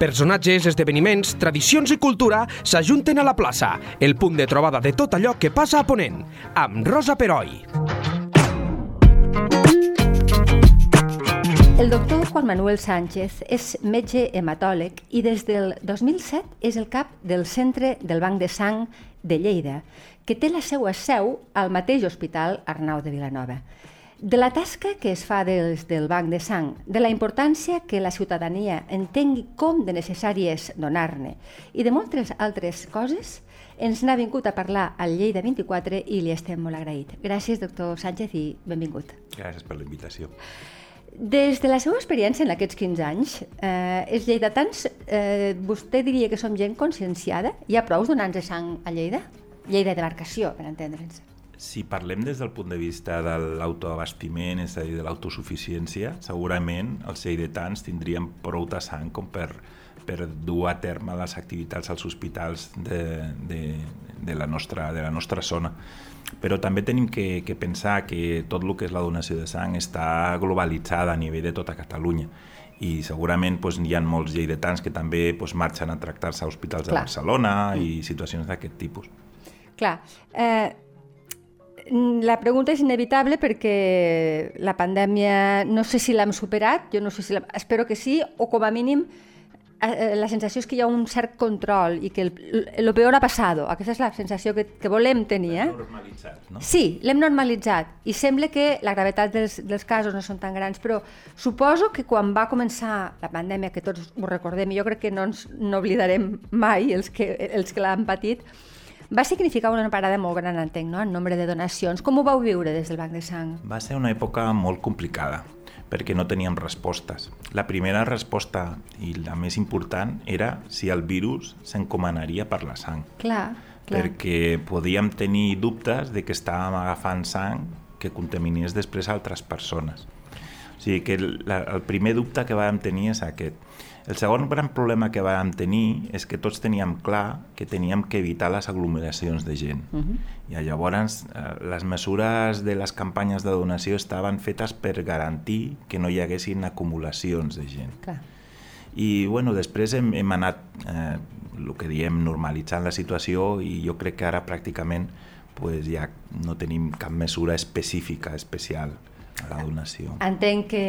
Personatges, esdeveniments, tradicions i cultura s'ajunten a la plaça, el punt de trobada de tot allò que passa a Ponent, amb Rosa Peroi. El doctor Juan Manuel Sánchez és metge hematòleg i des del 2007 és el cap del Centre del Banc de Sang de Lleida, que té la seva seu al mateix hospital Arnau de Vilanova. De la tasca que es fa des del Banc de Sang, de la importància que la ciutadania entengui com de necessari és donar-ne i de moltes altres coses, ens n'ha vingut a parlar al Lleida 24 i li estem molt agraït. Gràcies, doctor Sánchez, i benvingut. Gràcies per la invitació. Des de la seva experiència en aquests 15 anys, eh, els lleidatans, eh, vostè diria que som gent conscienciada? Hi ha prous donants de sang a Lleida? Lleida de marcació, per entendre'ns. Si parlem des del punt de vista de l'autoabastiment, és a dir, de l'autosuficiència, segurament els lleidatans tindrien prou de sang com per, per dur a terme les activitats als hospitals de, de, de, la, nostra, de la nostra zona però també tenim que, que pensar que tot el que és la donació de sang està globalitzada a nivell de tota Catalunya i segurament doncs, hi ha molts lleidatans que també doncs, marxen a tractar-se a hospitals Clar. de Barcelona mm. i situacions d'aquest tipus. Clar. Eh, la pregunta és inevitable perquè la pandèmia no sé si l'hem superat, jo no sé si la, espero que sí, o com a mínim Eh, la sensació és que hi ha un cert control i que el, el peor ha passat. Aquesta és la sensació que, que volem tenir. Eh? normalitzat, no? Sí, l'hem normalitzat i sembla que la gravetat dels, dels casos no són tan grans, però suposo que quan va començar la pandèmia, que tots ho recordem, i jo crec que no ens no oblidarem mai els que, els que l'han patit, va significar una parada molt gran, entenc, no? en nombre de donacions. Com ho vau viure des del Banc de Sang? Va ser una època molt complicada perquè no teníem respostes. La primera resposta, i la més important, era si el virus s'encomanaria per la sang. Clar, clar. Perquè podíem tenir dubtes de que estàvem agafant sang que contaminés després altres persones. O sigui que el, la, el primer dubte que vam tenir és aquest el segon gran problema que vam tenir és que tots teníem clar que teníem que evitar les aglomeracions de gent. Uh -huh. I llavors eh, les mesures de les campanyes de donació estaven fetes per garantir que no hi haguessin acumulacions de gent. Clar. I bueno, després hem, hem anat, eh, el que diem, normalitzant la situació i jo crec que ara pràcticament pues, ja no tenim cap mesura específica, especial la donació. Entenc que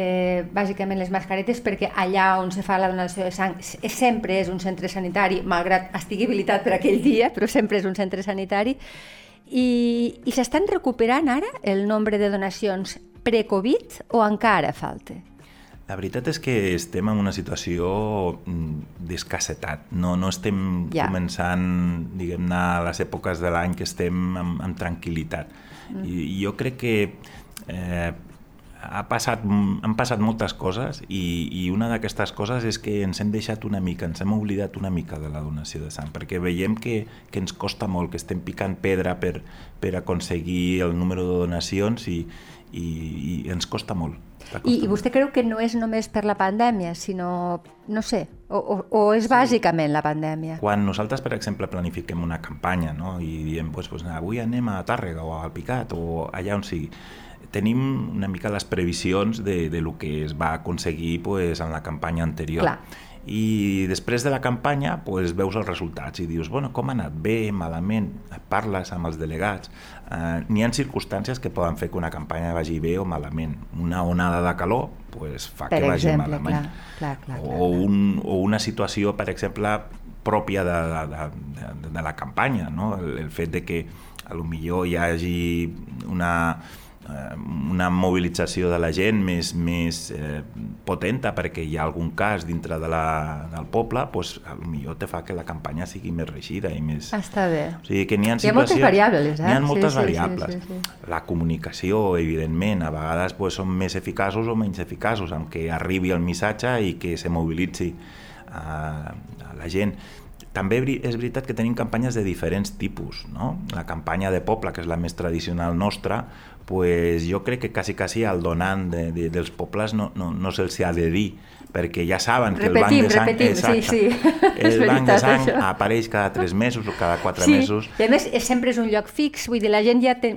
bàsicament les mascaretes perquè allà on se fa la donació de sang sempre és un centre sanitari, malgrat estigui habilitat per aquell dia, però sempre és un centre sanitari. I, i s'estan recuperant ara el nombre de donacions pre-Covid o encara falta? La veritat és que estem en una situació mm, d'escassetat. No, no estem ja. començant, diguem-ne, a les èpoques de l'any que estem amb, amb tranquil·litat. Mm. I jo crec que eh, ha passat, han passat moltes coses i, i una d'aquestes coses és que ens hem deixat una mica, ens hem oblidat una mica de la donació de sang, perquè veiem que, que ens costa molt, que estem picant pedra per, per aconseguir el número de donacions i, i, i ens costa molt. I, I vostè creu que no és només per la pandèmia, sinó, no sé, o, o, o és sí. bàsicament la pandèmia? Quan nosaltres, per exemple, planifiquem una campanya no? i diem, pues, pues, avui anem a Tàrrega o al Picat o allà on sigui, tenim una mica les previsions de, de lo que es va aconseguir pues, en la campanya anterior. Clar. I després de la campanya pues, veus els resultats i dius, bueno, com ha anat? Bé, malament? Parles amb els delegats. Eh, N'hi ha circumstàncies que poden fer que una campanya vagi bé o malament. Una onada de calor pues, fa per que vagi exemple, malament. Clar, clar, clar, clar, o, un, o una situació, per exemple, pròpia de, de, de, de la campanya, no? el, el fet de que a lo millor hi hagi una, una mobilització de la gent més, més eh, potenta perquè hi ha algun cas dintre de la, del poble, doncs, millor te fa que la campanya sigui més reixida i més... Està bé. O sigui que n'hi ha, hi ha moltes variables, eh? N'hi ha moltes sí, variables. Sí, sí, sí, sí. La comunicació, evidentment, a vegades pues, són més eficaços o menys eficaços, amb que arribi el missatge i que se mobilitzi a, a la gent també és veritat que tenim campanyes de diferents tipus. No? La campanya de poble, que és la més tradicional nostra, pues jo crec que quasi, quasi al donant de, de, dels pobles no, no, no se'ls ha de perquè ja saben que repetim, el banc de sang... Repetim, exacte, sí, sí. El és banc de veritat, sang això. apareix cada 3 mesos o cada 4 Sí, mesos. i a més és, sempre és un lloc fix, vull dir, la gent ja té...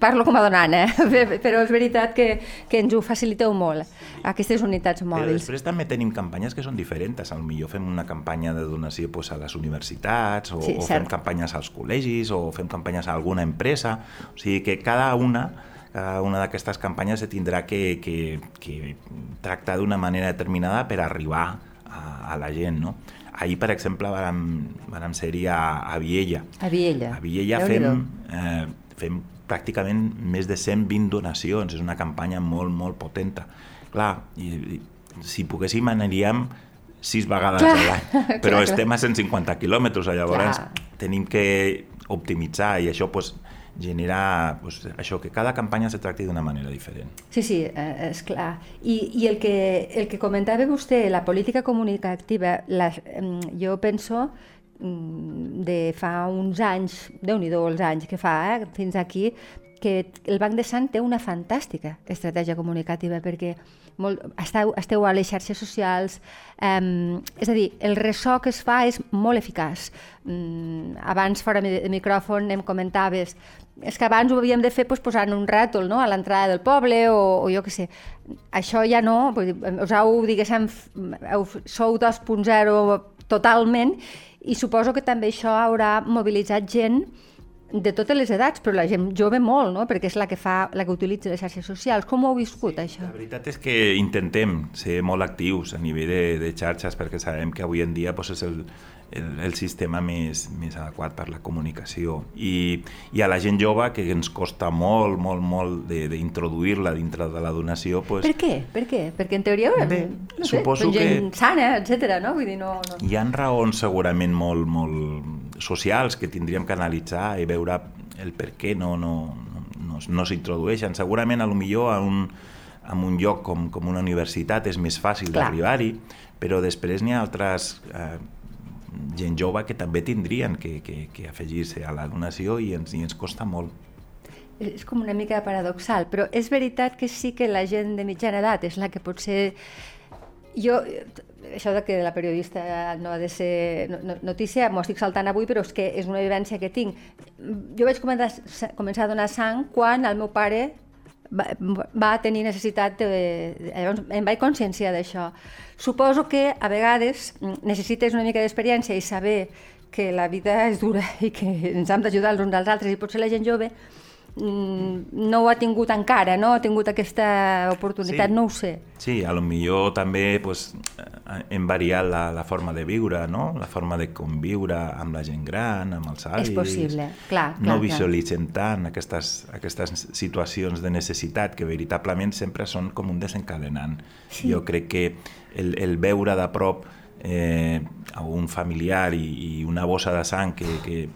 Parlo com a donant, eh? però és veritat que, que ens ho faciliteu molt, aquestes unitats Però mòbils. després també tenim campanyes que són diferents. Al millor fem una campanya de donació pues, a les universitats, o, Sí, o fem cert. campanyes als col·legis, o fem campanyes a alguna empresa. O sigui que cada una cada una d'aquestes campanyes se tindrà que, que, que tractar d'una manera determinada per arribar a, a la gent. No? Ahir, per exemple, vàrem, vàrem ser-hi a, a Viella. A Viella. A Viella fem, eh, fem pràcticament més de 120 donacions, és una campanya molt, molt potenta. Clar, i, i, si poguéssim aniríem sis vegades Clar, a l'any, clar, però clar. estem a 150 quilòmetres, llavors Clar. tenim que optimitzar i això pues, generar pues, això, que cada campanya se tracti d'una manera diferent. Sí, sí, eh, és clar. I, i el, que, el que comentava vostè, la política comunicativa, la, em, jo penso mm, de fa uns anys, déu nhi els anys que fa, eh, fins aquí, que el Banc de Sant té una fantàstica estratègia comunicativa perquè molt, esteu, esteu a les xarxes socials, um, és a dir, el ressò que es fa és molt eficaç. Mm, abans, fora de micròfon, em comentaves és que abans ho havíem de fer doncs, posant un ràtol no? a l'entrada del poble o, o jo què sé. Això ja no, vull dir, us heu, diguéssim, heu, sou 2.0 totalment i suposo que també això haurà mobilitzat gent de totes les edats, però la gent jove molt, no? perquè és la que fa, la que utilitza les xarxes socials. Com ho heu viscut, això? La veritat és que intentem ser molt actius a nivell de, de xarxes perquè sabem que avui en dia pues, és el, el, el sistema més, més adequat per la comunicació i, i a la gent jove que ens costa molt, molt, molt de- d'introduir-la dintre de la donació pues, Per què? Per què? Perquè en teoria Bé, no sé, suposo gent que- sana, etc. no? Vull dir, no, no... hi ha raons segurament molt, molt socials que tindríem que analitzar i veure el per què no, no, no, no s'introdueixen. Segurament, a lo millor, a un, en un lloc com, com una universitat és més fàcil d'arribar-hi, però després n'hi ha altres eh, gent jove que també tindrien que, que, que afegir-se a la donació i ens, i ens costa molt. És com una mica paradoxal, però és veritat que sí que la gent de mitjana edat és la que potser... Jo, això de que la periodista no ha de ser no- no- notícia, m'ho estic saltant avui, però és que és una vivència que tinc. Jo vaig començar, començar a donar sang quan el meu pare va, va tenir necessitat de... Llavors em vaig conscienciar d'això. Suposo que a vegades necessites una mica d'experiència i saber que la vida és dura i que ens hem d'ajudar els uns als altres i potser la gent jove no ho ha tingut encara, no ha tingut aquesta oportunitat, Sí. no ho sé. Sí, a lo millor també pues, eh, hem variat la, la forma de viure, no? la forma de conviure amb la gent gran, amb els avis. És possible, clar, clar, No clar. visualitzem tant aquestes, aquestes situacions de necessitat que veritablement sempre són com un desencadenant. Sí. Jo crec que el, el veure de prop eh, a un familiar i, i una bossa de sang que, que,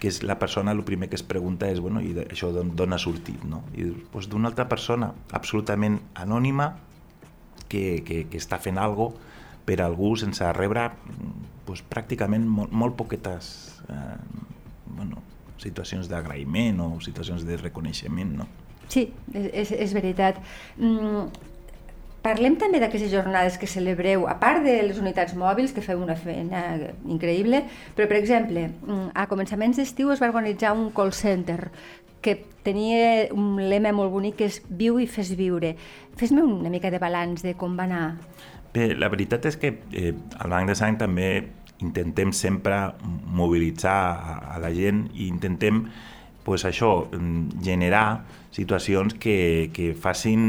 que és la persona el primer que es pregunta és bueno, i això d'on ha sortit no? i pues, d'una altra persona absolutament anònima que, que, que està fent algo per algú sense rebre pues, pràcticament molt, molt poquetes eh, bueno, situacions d'agraïment o situacions de reconeixement no? Sí, és, és veritat. Mm, parlem també d'aquestes jornades que celebreu, a part de les unitats mòbils, que feu una feina increïble, però, per exemple, mm, a començaments d'estiu es va organitzar un call center que tenia un lema molt bonic que és viu i fes viure. Fes-me una mica de balanç de com va anar. Bé, la veritat és que eh, al Banc de Sang també intentem sempre mobilitzar a, a la gent i intentem pues, això, mm, generar situacions que, que facin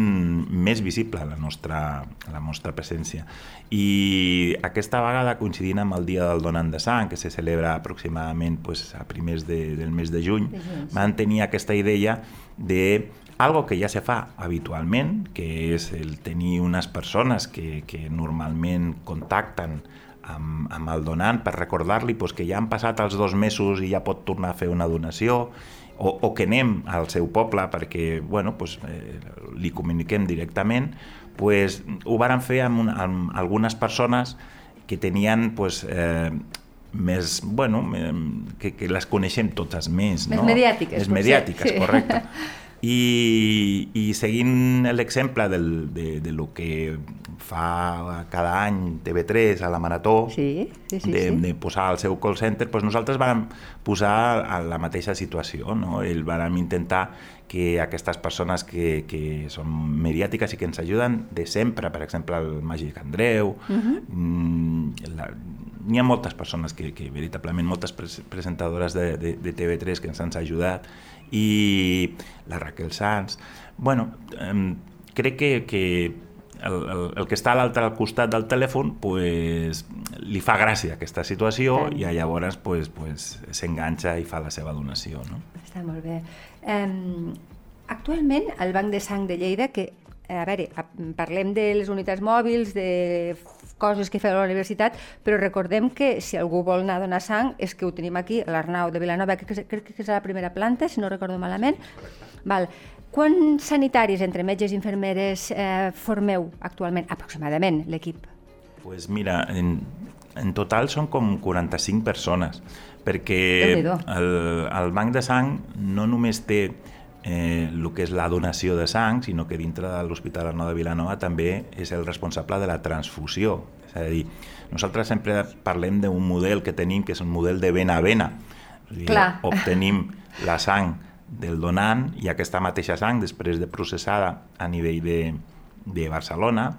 més visible la nostra, la nostra presència. I aquesta vegada, coincidint amb el Dia del Donant de Sang, que se celebra aproximadament pues, a primers de, del mes de juny, van tenir aquesta idea de algo que ja se fa habitualment, que és el tenir unes persones que, que normalment contacten amb, amb el donant per recordar-li pues, que ja han passat els dos mesos i ja pot tornar a fer una donació, o, o que anem al seu poble perquè bueno, pues, eh, li comuniquem directament, pues, ho varen fer amb, una, amb algunes persones que tenien pues, eh, més, bueno, que, que les coneixem totes més. Més no? mediàtiques, Més mediàtiques, sí. correcte. I, i seguint l'exemple del, de, de lo que fa cada any TV3 a la Marató, Sí, sí, sí, de, sí. de posar al seu call center, doncs nosaltres vam posar a la mateixa situació. No? El vam intentar que aquestes persones que, que són mediàtiques i que ens ajuden de sempre, per exemple el Màgic Andreu, uh -huh. mm, la, n'hi ha moltes persones que, que veritablement, moltes pres presentadores de, de, de TV3 que ens han ajudat, i la Raquel Sanz. bueno, eh, crec que, que el, el, el que està a l'altre costat del telèfon pues, li fa gràcia aquesta situació Tant. i llavors pues, pues, s'enganxa i fa la seva donació. No? Està molt bé. Um, actualment, el Banc de Sang de Lleida, que, a veure, parlem de les unitats mòbils, de coses que feu a la universitat, però recordem que si algú vol anar a donar sang és que ho tenim aquí, a l'Arnau de Vilanova, que crec que és a la primera planta, si no recordo malament. Val. Quants sanitaris, entre metges i infermeres, eh, formeu actualment, aproximadament, l'equip? Pues mira, en, en total són com 45 persones, perquè el, el banc de sang no només té eh, el que és la donació de sang, sinó que dintre de l'Hospital Arnau de Vilanova també és el responsable de la transfusió. És a dir, nosaltres sempre parlem d'un model que tenim, que és un model de vena a vena. Dir, Clar. Obtenim la sang del donant i aquesta mateixa sang, després de processada a nivell de, de Barcelona,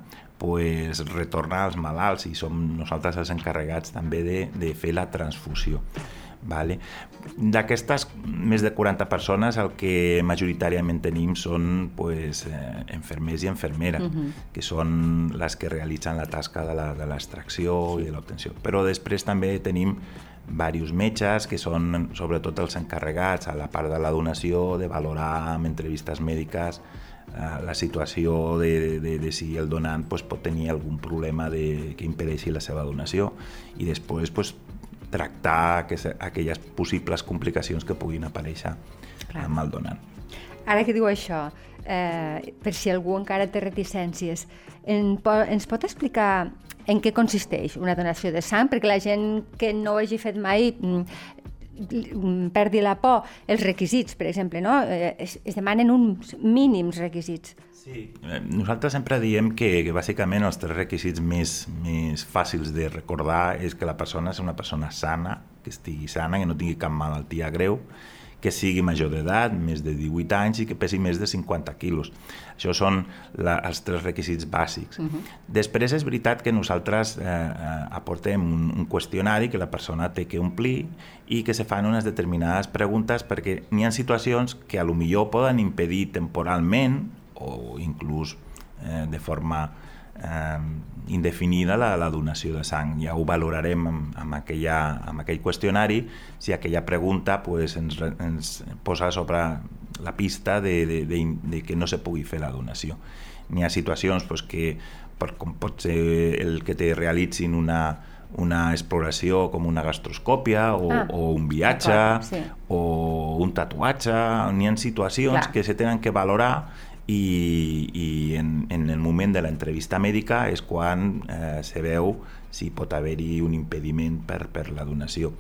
pues, retorna als malalts i som nosaltres els encarregats també de, de fer la transfusió. Vale. D'aquestes més de 40 persones, el que majoritàriament tenim són pues, eh, enfermers i enfermeres, uh -huh. que són les que realitzen la tasca de l'extracció i de l'obtenció. Però després també tenim diversos metges que són sobretot els encarregats a la part de la donació de valorar amb entrevistes mèdiques eh, la situació de, de, de si el donant pues, pot tenir algun problema de, que impedeixi la seva donació i després pues, tractar que, aquelles possibles complicacions que puguin aparèixer Clar. amb el donant. Ara que diu això, eh, per si algú encara té reticències, en po ens pot explicar en què consisteix una donació de sang? Perquè la gent que no ho hagi fet mai mm, mm, perdi la por. Els requisits, per exemple, no? Eh, es, es demanen uns mínims requisits. Sí. Eh, Nosaltres sempre diem que, que bàsicament els tres requisits més, més fàcils de recordar és que la persona és una persona sana, que estigui sana, que no tingui cap malaltia greu, que sigui major d'edat, més de 18 anys i que pesi més de 50 quilos. Això són la, els tres requisits bàsics. Uh -huh. Després és veritat que nosaltres eh, eh, aportem un, un qüestionari que la persona té que omplir i que se fan unes determinades preguntes perquè n'hi ha situacions que a lo millor poden impedir temporalment o inclús eh, de forma eh, indefinida la, la donació de sang. Ja ho valorarem amb, amb, aquella, amb aquell qüestionari si aquella pregunta pues, ens, ens posa sobre la pista de, de, de, de que no se pugui fer la donació. N'hi ha situacions pues, que, per, com pot ser el que te realitzin una, una exploració com una gastroscòpia o, Ah, o un viatge sí. o un tatuatge, n'hi ha situacions Clar. que se tenen que valorar i, i en, en el moment de l'entrevista mèdica és quan eh, se veu si pot haver-hi un impediment per, per la donació.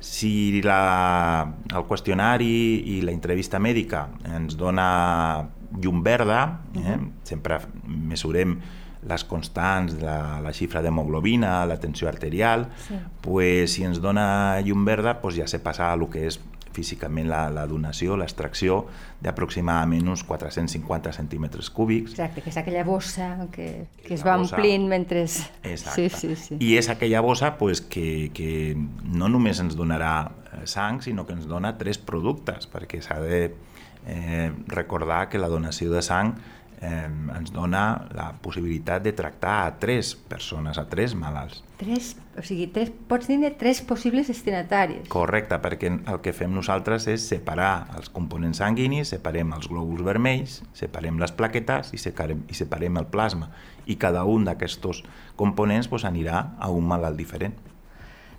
Si la, el qüestionari i la entrevista mèdica ens dona llum verda, eh, sempre mesurem les constants, la, la xifra d'hemoglobina, la tensió arterial, Sí. pues, si ens dona llum verda pues ja se passa a lo que és físicament la, la donació, l'extracció d'aproximadament uns 450 centímetres cúbics. Exacte, que és aquella bossa que, que es va bossa. omplint mentre... Exacte. Sí, sí, sí. I és aquella bossa pues, que, que no només ens donarà eh, sang, sinó que ens dona tres productes, perquè s'ha de eh, recordar que la donació de sang eh, ens dona la possibilitat de tractar a tres persones, a tres malalts. Tres, o sigui, tres, pots dir tres possibles destinataris. Correcte, perquè el que fem nosaltres és separar els components sanguinis, separem els glòbuls vermells, separem les plaquetes i separem, i separem el plasma. I cada un d'aquests components pues, anirà a un malalt diferent.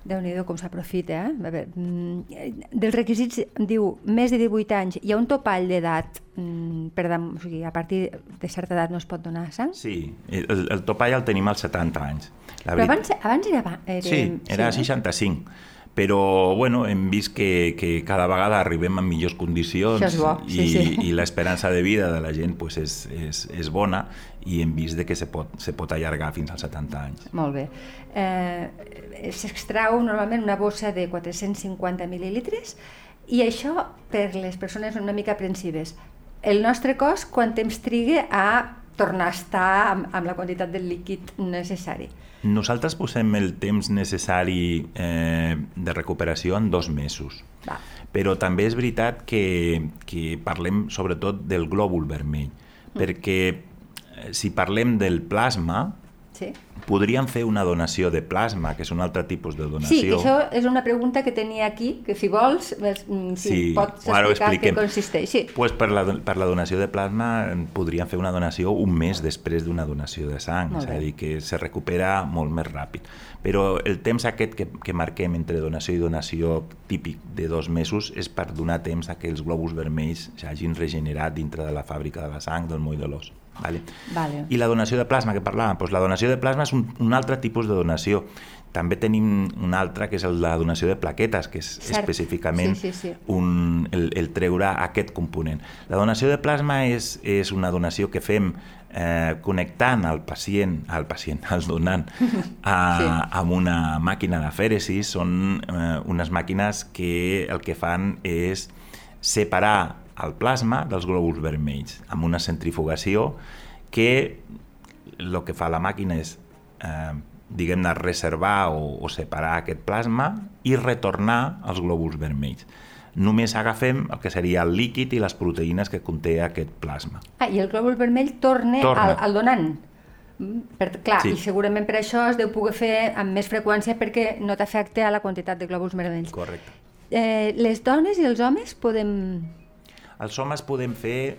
Déu nhi com s'aprofita, eh? A veure, mm, dels requisits, diu, més de 18 anys, hi ha un topall d'edat, mm, per dam- o sigui, a partir de certa edat no es pot donar sang? Sí, el, el topall el tenim als 70 anys. La Però abans, abans era... era Sí, era eh? 65. però bueno, hem vist que, que cada vegada arribem en millors condicions bo, sí, i, sí. i l'esperança de vida de la gent pues, és, és, és bona i hem vist de que se pot, se pot allargar fins als 70 anys. Molt bé. Eh, S'extrau normalment una bossa de 450 mil·lilitres i això, per les persones una mica aprensives, el nostre cos quant temps triga a tornar a estar amb, amb la quantitat de líquid necessari? Nosaltres posem el temps necessari eh, de recuperació en dos mesos. Va. Però també és veritat que, que parlem sobretot del glòbul vermell, mm. perquè si parlem del plasma, Sí? podríem fer una donació de plasma, que és un altre tipus de donació. Sí, això és una pregunta que tenia aquí, que si vols, mm, si Sí, pots explicar què consisteix. Sí. Pues per, la, per la donació de plasma eh, podríem fer una donació un mes després d'una donació de sang, és a dir, que se recupera molt més ràpid. Però el temps aquest que, que marquem entre donació i donació típic de dos mesos és per donar temps a que els glòbuls vermells s'hagin regenerat dintre de la fàbrica de la sang, del moll de l'os. Vale? Vale. I la donació de plasma que parlàvem, doncs la donació de plasma és un, un altre tipus de donació. També tenim una altra que és el de la donació de plaquetes, que és Cert. específicament Sí, sí, sí. un, el, el treure aquest component. La donació de plasma és, és una donació que fem eh, connectant al pacient, al pacient, al donant, a, Sí. amb una màquina de fèresi. Són eh, unes màquines que el que fan és separar el plasma dels glòbuls vermells amb una centrifugació que el que fa la màquina és eh, diguem-ne reservar o, o separar aquest plasma i retornar els glòbuls vermells. Només agafem el que seria el líquid i les proteïnes que conté aquest plasma. Ah, i el glòbul vermell torna, Torna. Al, al donant. Mm, Per, clar, Sí. i segurament per això es deu poder fer amb més freqüència perquè no t'afecta a la quantitat de glòbuls vermells. Correcte. Eh, les dones i els homes podem... Els homes podem fer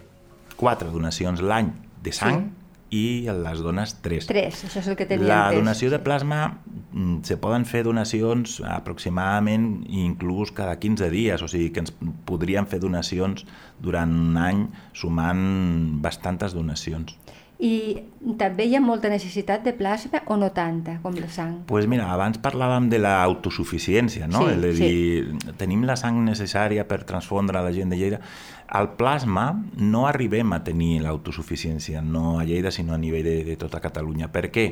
quatre donacions l'any de sang Sí. i les dones tres. Tres, això és el que tenia La entès. donació de plasma mm, se poden fer donacions aproximadament inclús cada 15 dies, o sigui que ens podríem fer donacions durant un any sumant bastantes donacions. I també hi ha molta necessitat de plasma o no tanta com la sang? pues mira, abans parlàvem de l'autosuficiència, no? Sí, de sí. dir, tenim la sang necessària per transfondre la gent de Lleida. Al plasma no arribem a tenir l'autosuficiència, no a Lleida, sinó a nivell de, de tota Catalunya. Per què?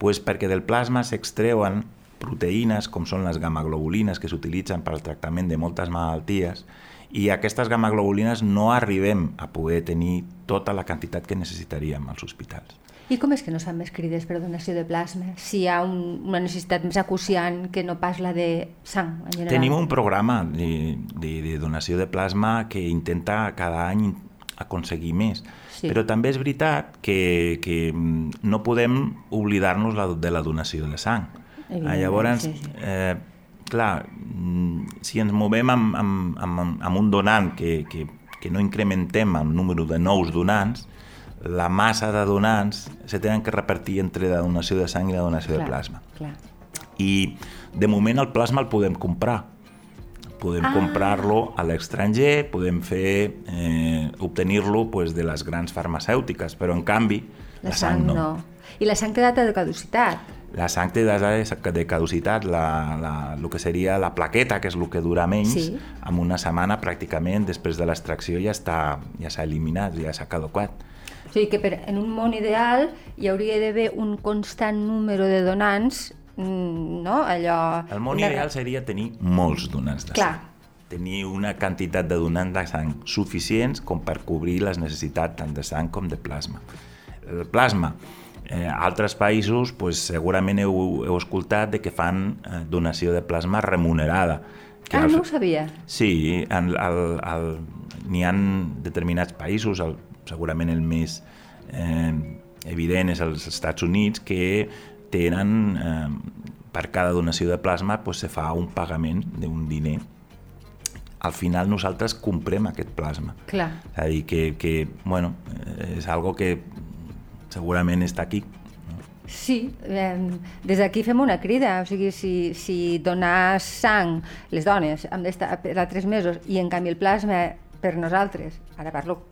Pues perquè del plasma s'extreuen proteïnes com són les gamaglobulines que s'utilitzen per al tractament de moltes malalties i aquestes gamaglobulines no arribem a poder tenir tota la quantitat que necessitaríem als hospitals. I com és que no es fan més crides per donació de plasma si hi ha un, una necessitat més acuciant que no pas la de sang en general? Tenim un programa de, de, de donació de plasma que intenta cada any aconseguir més. Sí. Però també és veritat que, que mm, no podem oblidar-nos de la donació de sang. Ah, Llavors, sí, sí. eh, clar, mm, si ens movem amb, amb, amb, amb un donant que, que, que no incrementem el número de nous donants, la massa de donants se tenen que repartir entre la donació de sang i la donació de plasma Clar. i de moment el plasma el podem comprar podem Ah. comprar-lo a l'estranger, podem fer eh, obtenir-lo pues, de les grans farmacèutiques, però en canvi La, sang, no. I la sang té data de caducitat. La sang té de de caducitat, la, la, el que seria la plaqueta, que és el que dura menys, Sí. en una setmana pràcticament després de l'extracció ja està ja s'ha eliminat, ja s'ha caducat. O sigui que per, en un món ideal hi hauria d'haver un constant número de donants, mm, no? Allò... El món una- ideal seria tenir molts donants de Clar. sang. Tenir una quantitat de donants de sang suficients com per cobrir les necessitats tant de sang com de plasma. El plasma, eh, altres països pues, segurament heu, heu escoltat de que fan eh, donació de plasma remunerada. Que Ah, al- no ho sabia. Sí, n'hi ha determinats països, el, segurament el més eh, evident és als Estats Units, que tenen, eh, per cada donació de plasma, pues, se fa un pagament d'un diner. Al final nosaltres comprem aquest plasma. Clar. És a dir, que, que bueno, eh, és algo que segurament està aquí. Sí, eh, des d'aquí fem una crida, o sigui, si, si donar sang, les dones, han d'estar per a tres mesos, i en canvi el plasma per nosaltres, ara parlo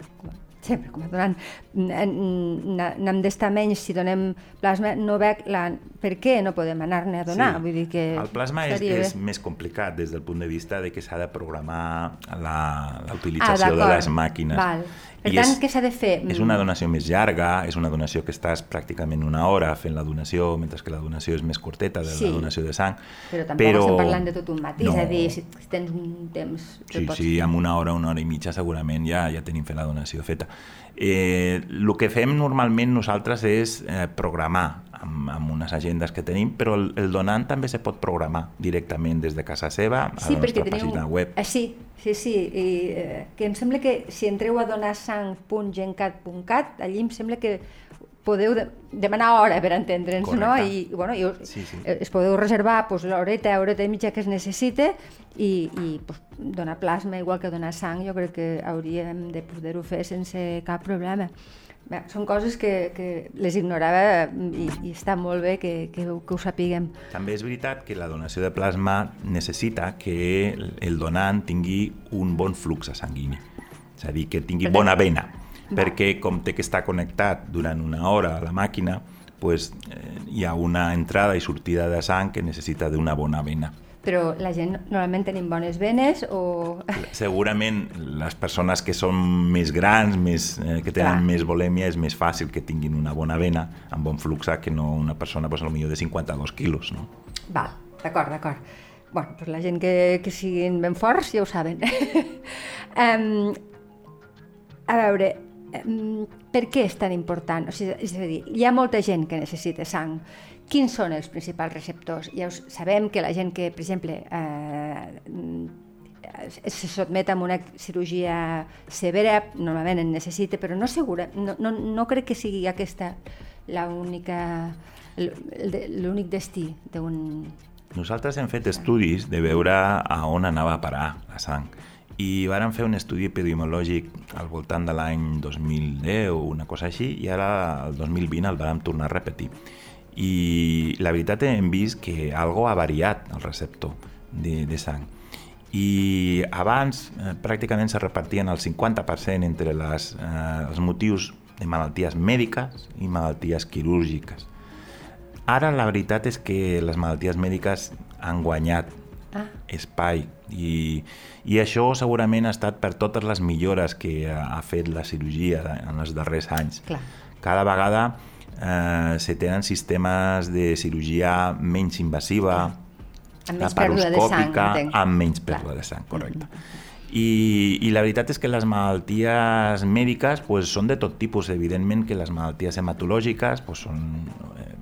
sempre com a donant, n'hem d'estar menys si donem plasma, no veig la, per què no podem anar-ne a donar. Sí. Vull dir que el plasma és, bé. és més complicat des del punt de vista de que s'ha de programar la- Ah, l'utilització de d'acord. les màquines. Val. Per I tant, és- què s'ha de fer? És una donació més llarga, és una donació que estàs pràcticament una hora fent la donació, mentre que la donació és més curteta de Sí. la donació de sang. Però tampoc estem parlant de tot un matí, No. és a dir, si tens un temps... Sí, pots- sí, amb una hora, una hora i mitja segurament ja ja tenim fet la donació feta. Eh, el que fem normalment nosaltres és eh, programar amb, amb unes agendes que tenim, però el, el donant també se pot programar directament des de casa seva a Sí, la nostra teniu... pàgina web. Ah, sí, sí, sí. I, eh, que em sembla que si entreu a donarsang.gencat.cat, allí em sembla que podeu de demanar hora per entendre'ns, no? I, bueno, i us, Sí, sí. eh, es podeu reservar pues, l'horeta, horeta i mitja que es necessite i, i pues, donar plasma igual que donar sang, jo crec que hauríem de poder-ho fer sense cap problema. Bé, són coses que, que les ignorava i, i està molt bé que, que, ho- que ho sapiguem. També és veritat que la donació de plasma necessita que el- donant tingui un bon flux sanguini, és a dir, que tingui bona vena, perquè com té que estar connectat durant una hora a la màquina, pues, eh, hi ha una entrada i sortida de sang que necessita d'una bona vena. Però la gent normalment tenim bones venes o... Segurament les persones que són més grans, més, eh, que tenen Clar. més volèmia, és més fàcil que tinguin una bona vena amb bon flux que no una persona pues, potser de 52 quilos. No? Val, d'acord, d'acord. bueno, doncs la gent que, que siguin ben forts ja ho saben. um, a veure, um, per què és tan important? O sigui, és a dir, hi ha molta gent que necessita sang. Quins són els principals receptors? Ja us, sabem que la gent que, per exemple, eh, se sotmet a una cirurgia severa, normalment en necessita, però no segura, no, no, no crec que sigui aquesta l'única l'únic destí d'un... Nosaltres hem fet estudis de veure a on anava a parar la sang i vàrem fer un estudi epidemiològic al voltant de l'any 2010 o una cosa així i ara el 2020 el vàrem tornar a repetir i la veritat hem vist que algo ha variat el receptor de, de sang i abans eh, pràcticament se repartien el 50% entre les, eh, els motius de malalties mèdiques i malalties quirúrgiques. Ara la veritat és que les malalties mèdiques han guanyat Ah. espai i, i això segurament ha estat per totes les millores que ha, ha fet la cirurgia en els darrers anys. Clar. Cada vegada eh, se tenen sistemes de cirurgia menys invasiva, Amb menys pèrdua de sang, entenc. amb menys pèrdua de sang, correcte. I, I la veritat és que les malalties mèdiques pues, són de tot tipus. Evidentment que les malalties hematològiques pues, són eh,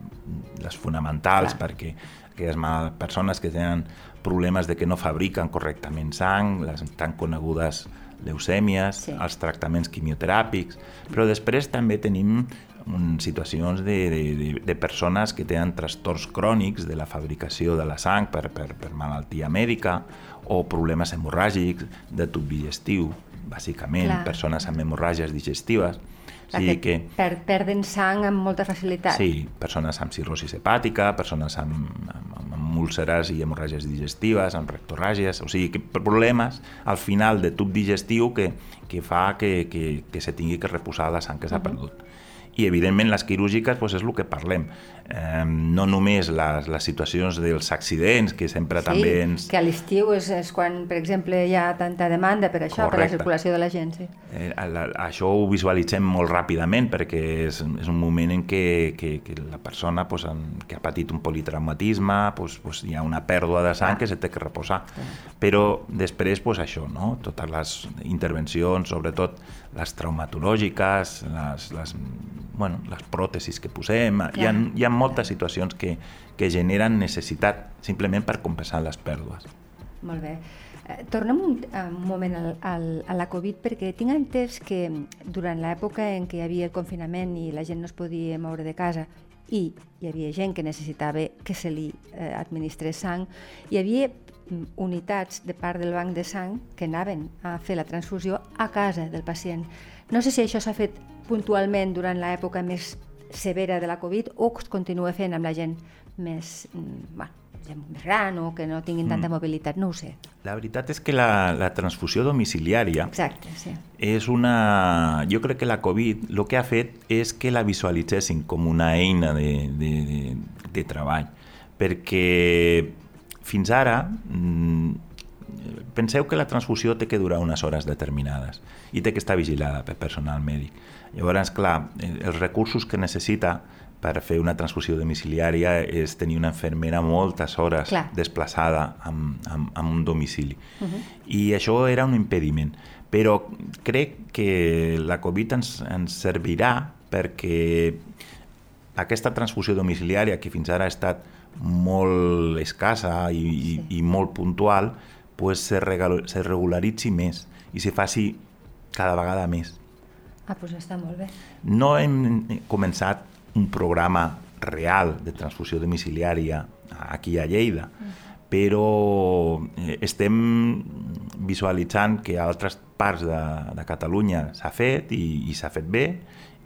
les fonamentals Clar. perquè aquelles mal- persones que tenen problemes de que no fabriquen correctament sang, les tan conegudes leucèmies, Sí. els tractaments quimioteràpics, però després també tenim un, situacions de, de, de, de persones que tenen trastorns crònics de la fabricació de la sang per, per, per malaltia mèdica o problemes hemorràgics de tub digestiu, bàsicament, Clar. persones amb hemorràgies digestives. O Perquè sigui que, per, perden sang amb molta facilitat. Sí, persones amb cirrosis hepàtica, persones amb, amb, amb úlceres i hemorràgies digestives, amb rectorràgies, o sigui, que problemes al final de tub digestiu que, que fa que, que, que se tingui que reposar la sang que s'ha perdut. I, evidentment, les quirúrgiques doncs, és el que parlem. Eh, no només les, les situacions dels accidents, que sempre Sí, també ens... que a l'estiu és, és quan, per exemple, hi ha tanta demanda per això, per la Correcte. circulació de la gent. Sí. Eh, la, això ho visualitzem molt ràpidament perquè és, és un moment en què, que, que la persona pues, en, que ha patit un politraumatisme pues, pues, hi ha una pèrdua de sang Clar. que se té que reposar. Però després pues, això, no? totes les intervencions, sobretot les traumatològiques, les, les, bueno, les pròtesis que posem, hi ha, hi ha moltes situacions que, que generen necessitat simplement per compensar les pèrdues. Molt bé. Eh, Tornem un, un moment al, al, a la Covid perquè tinc entès que durant l'època en què hi havia el confinament i la gent no es podia moure de casa i hi havia gent que necessitava que se li eh, administrés sang, hi havia unitats de part del banc de sang que anaven a fer la transfusió a casa del pacient. No sé si això s'ha fet puntualment durant l'època més severa de la Covid o es continua fent amb la gent més, mm, bueno, gent més gran o que no tinguin tanta mobilitat, no ho sé. La veritat és que la, la transfusió domiciliària Exacte, sí. és una... Jo crec que la Covid el que ha fet és que la visualitzessin com una eina de, de, de, de treball, perquè fins ara mm, penseu que la transfusió té que durar unes hores determinades i té que estar vigilada per personal mèdic. Llavors, clar, els recursos que necessita per fer una transfusió domiciliària és tenir una infermera moltes hores Clar. desplaçada en, en, en un domicili. Uh -huh. I això era un impediment. Però crec que la Covid ens, ens servirà perquè aquesta transfusió domiciliària, que fins ara ha estat molt escassa i, sí. i, i molt puntual, pues se, regal, se regularitzi més i se faci cada vegada més. Ah, doncs està molt bé. No hem començat un programa real de transfusió domiciliària aquí a Lleida, però eh, estem visualitzant que a altres parts de, de Catalunya s'ha fet i, i s'ha fet bé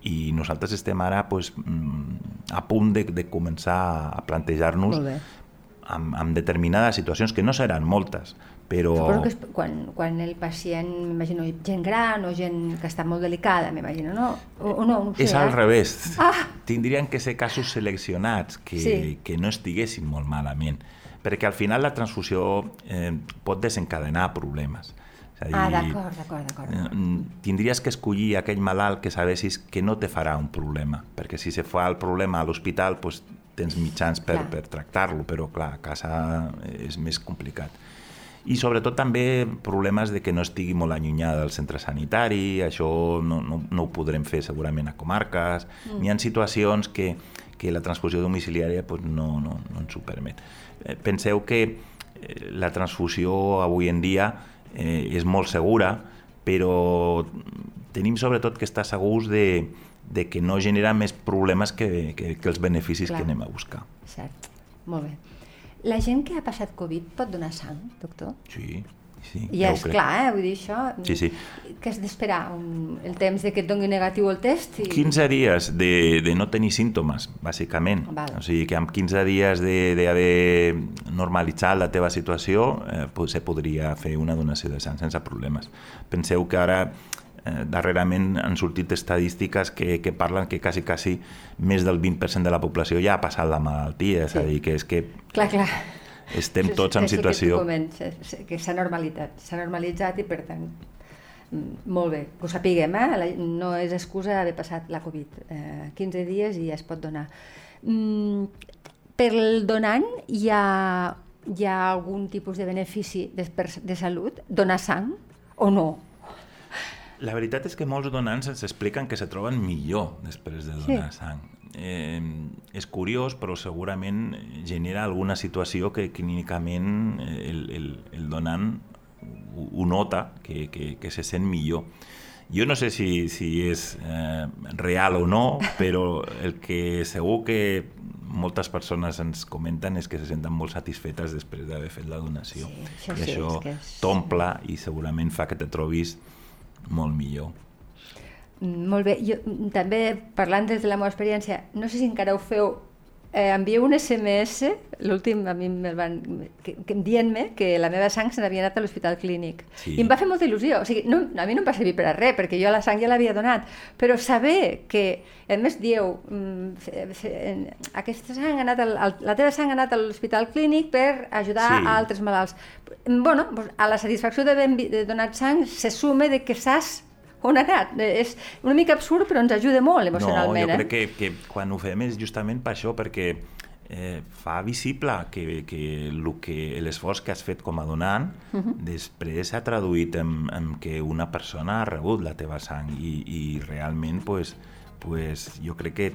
i nosaltres estem ara pues, mm, a punt de, de començar a plantejar-nos amb, amb determinades situacions, que no seran moltes, però... Suposo que és quan, quan el pacient, m'imagino, gent gran o gent que està molt delicada, m'imagino, no? O, o no, no sé, És al eh? revés. Ah! Tindrien que ser casos seleccionats que, Sí. que no estiguessin molt malament, perquè al final la transfusió eh, pot desencadenar problemes. Ah, d'acord, d'acord, d'acord. eh, tindries que escollir aquell malalt que sabessis que no te farà un problema, perquè si se fa el problema a l'hospital pues, tens mitjans per, Clar. per tractar-lo, però clar, a casa és més complicat. I sobretot també problemes de que no estigui molt allunyada del centre sanitari, això no, no, no ho podrem fer segurament a comarques, mm. hi ha situacions que, que la transfusió domiciliària pues, no, no, no ens ho permet. Eh, penseu que eh, la transfusió avui en dia eh, és molt segura, però tenim sobretot que estar segurs de, de que no genera més problemes que, que, que els beneficis Clar. que anem a buscar. Cert, molt bé. La gent que ha passat Covid pot donar sang, doctor? Sí, sí. I ja és crec. clar, eh? Vull dir això... Sí, sí. Que has d'esperar el temps de que et doni negatiu el test? I... 15 dies de, de no tenir símptomes, bàsicament. Val. O sigui que amb 15 dies de- d'haver normalitzat la teva situació eh, pues, se podria fer una donació de sang sense problemes. Penseu que ara eh, darrerament han sortit estadístiques que, que parlen que quasi, quasi més del 20% de la població ja ha passat la malaltia, és Sí. a dir, que és que Clar, clar. Estem És- tots en situació... Que, que s'ha normalitzat, s'ha normalitzat i per tant mm, molt bé, que ho sapiguem, eh? La- no és excusa haver passat la Covid. Eh, 15 dies i ja es pot donar. Mm, per el donant hi ha, hi ha algun tipus de benefici de, de salut? Donar sang o no? La veritat és que molts donants ens expliquen que se troben millor després de donar Sí. sang. Eh, és curiós, però segurament genera alguna situació que clínicament el, el, el donant ho, nota, que, que, que se sent millor. Jo no sé si, si és eh, real o no, però el que segur que moltes persones ens comenten és que se senten molt satisfetes després d'haver fet la donació. Sí, això I sí, això és- t'omple i segurament fa que te trobis molt millor. Molt bé, jo mm, també parlant des de la meva experiència, no sé si encara ho feu, eh, envieu un SMS, l'últim a mi me'l van, que, que, dient-me que la meva sang se n'havia anat a l'hospital clínic. Sí. I em va fer molta il·lusió, o sigui, no, a mi no em va servir per a res, perquè jo la sang ja l'havia donat, però saber que, a més dieu, mm, aquesta sang ha anat al, al, la teva sang ha anat a l'hospital clínic per ajudar Sí. a altres malalts. Bueno, doncs a la satisfacció d'haver donat sang se sume de que saps on ha anat. Eh, És una mica absurd, però ens ajuda molt No, emocionalment. jo crec eh? que, que quan ho fem és justament per això, perquè eh, fa visible que, que, lo que l'esforç que has fet com a donant uh -huh. després s'ha traduït en, en que una persona ha rebut la teva sang i, i realment pues, pues, jo crec que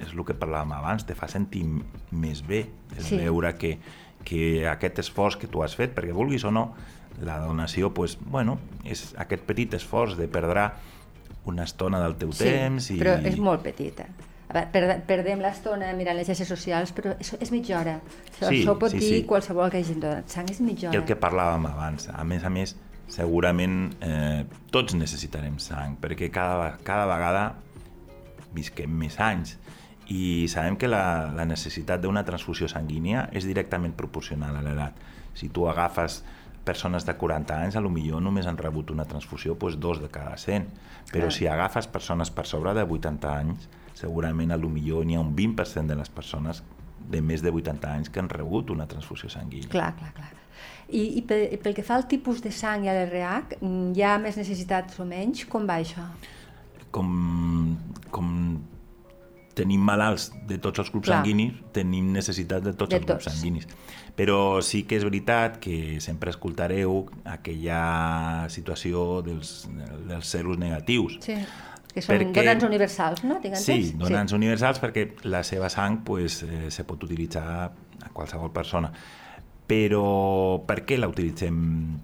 és el que parlàvem abans, te fa sentir més bé el Sí. veure que, que aquest esforç que tu has fet, perquè vulguis o no, la donació, pues, bueno, és aquest petit esforç de perdre una estona del teu temps i... però és molt petita. A veure, per, perdem l'estona mirant les xarxes socials, però és, és mitja hora. Això, Sí, això pot sí, dir sí. qualsevol que hagi donat sang, és mitja I hora. el que parlàvem abans, a més a més, segurament eh, tots necessitarem sang, perquè cada, cada vegada visquem més anys i sabem que la, la necessitat d'una transfusió sanguínia és directament proporcional a l'edat. Si tu agafes persones de 40 anys, a lo millor només han rebut una transfusió doncs dos de cada 100, però Clar. si agafes persones per sobre de 80 anys, segurament a lo millor n'hi ha un 20% de les persones de més de 80 anys que han rebut una transfusió sanguínia. Clar, clar, clar. I, i pel, pel que fa al tipus de sang i a l'RH, hi ha més necessitats o menys? Com va això? Com, com tenim malalts de tots els grups Clar. sanguinis, tenim necessitat de tots de els grups tots. sanguinis. Però sí que és veritat que sempre escoltareu aquella situació dels, dels ceros negatius. Sí que són perquè... donants universals, no? Tinc sí, donants sí. universals perquè la seva sang pues, eh, se pot utilitzar a qualsevol persona però per què la utilitzem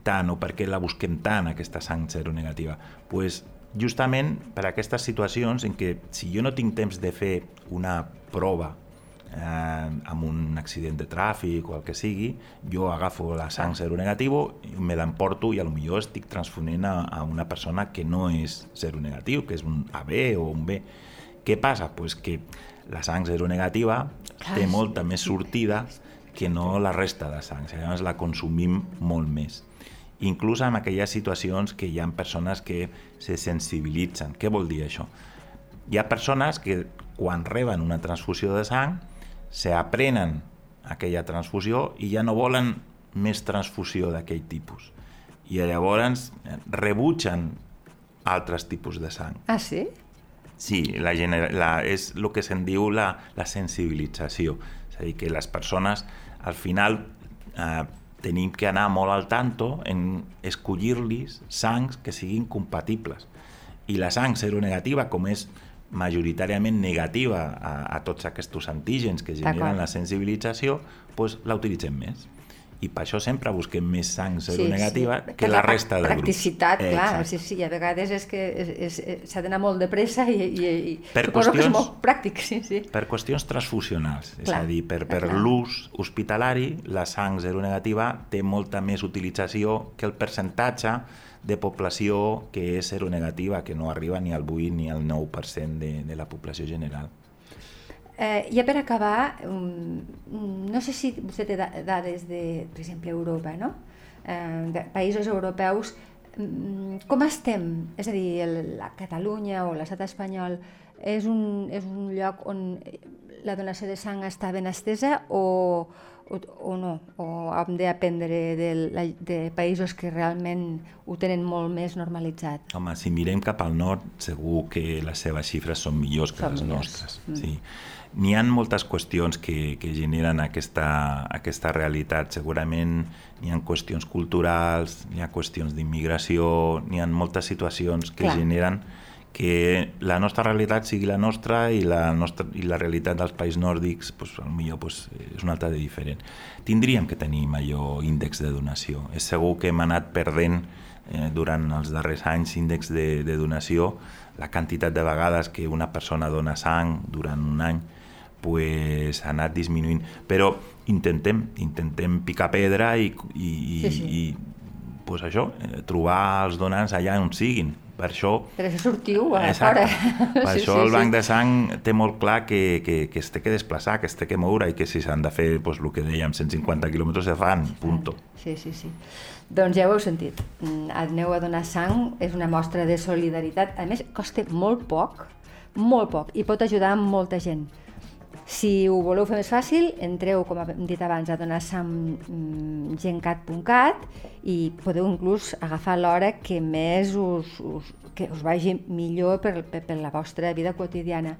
tant o per què la busquem tant, aquesta sang seronegativa? pues, justament per aquestes situacions en què si jo no tinc temps de fer una prova eh, amb un accident de tràfic o el que sigui, jo agafo la sang seronegatiu, me l'emporto i millor estic transfonent a, a una persona que no és seronegatiu, que és un AB o un B. Què passa? Pues que la sang seronegativa té molta més sortida que no la resta de sang, llavors la consumim molt més. Inclús en aquelles situacions que hi ha persones que se sensibilitzen. Què vol dir això? Hi ha persones que quan reben una transfusió de sang se aprenen aquella transfusió i ja no volen més transfusió d'aquell tipus. I llavors rebutgen altres tipus de sang. Ah, sí? Sí, la, la, és el que se'n diu la, la sensibilització. És a dir, que les persones al final eh, tenim que anar molt al tanto en escollir-los sangs que siguin compatibles. I la sang seronegativa, com és majoritàriament negativa a, a tots aquests antígens que generen la sensibilització, doncs la utilitzem més i per això sempre busquem més sang seronegativa sí, sí. que la, la resta de grups. Practicitat, eh, clar, sí, sí, a vegades és que s'ha d'anar molt de pressa i, i, i per suposo que és molt pràctic, sí, sí. Per qüestions transfusionals, clar, és a dir, per, per l'ús hospitalari, la sang seronegativa té molta més utilització que el percentatge de població que és seronegativa, que no arriba ni al 8 ni al 9% de, de la població general. Eh, ja per acabar, um, no sé si vostè té dades de, per exemple, Europa, no? Eh, de països europeus, um, com estem? És a dir, el, la Catalunya o l'estat espanyol és un, és un lloc on la donació de sang està ben estesa o, o, o no? O hem d'aprendre de, de països que realment ho tenen molt més normalitzat? Home, si mirem cap al nord, segur que les seves xifres són millors que són les millors. nostres. Mm. Sí N'hi ha moltes qüestions que, que generen aquesta, aquesta realitat. Segurament n'hi ha qüestions culturals, n'hi ha qüestions d'immigració, n'hi ha moltes situacions que Clar. generen que la nostra realitat sigui la nostra i la, nostra, i la realitat dels països nòrdics pues, millor pues, és una altra de diferent. Tindríem que tenir major índex de donació. És segur que hem anat perdent eh, durant els darrers anys índex de, de donació, la quantitat de vegades que una persona dona sang durant un any pues, ha anat disminuint. Però intentem, intentem picar pedra i, i, sí, sí. i pues això, eh, trobar els donants allà on siguin. Per això... Per això sortiu a fora. Per sí, això sí, el banc sí. de sang té molt clar que, que, que es té que desplaçar, que es té que moure i que si s'han de fer pues, el que dèiem, 150 quilòmetres se fan, punto. Sí, sí, sí. Doncs ja ho heu sentit. Mm, aneu a donar sang, és una mostra de solidaritat. A més, costa molt poc, molt poc, i pot ajudar molta gent. Si ho voleu fer més fàcil, entreu, com hem dit abans, a donarsamgencat.cat i podeu inclús agafar l'hora que més us, us, que us vagi millor per, per, per la vostra vida quotidiana.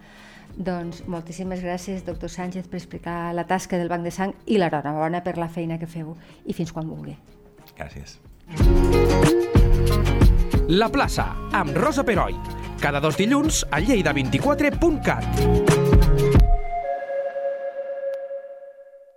Doncs moltíssimes gràcies, doctor Sánchez, per explicar la tasca del Banc de Sang i l'enhorabona per la feina que feu i fins quan vulgui. Gràcies. La plaça, amb Rosa Peroi. Cada dos dilluns a lleida24.cat.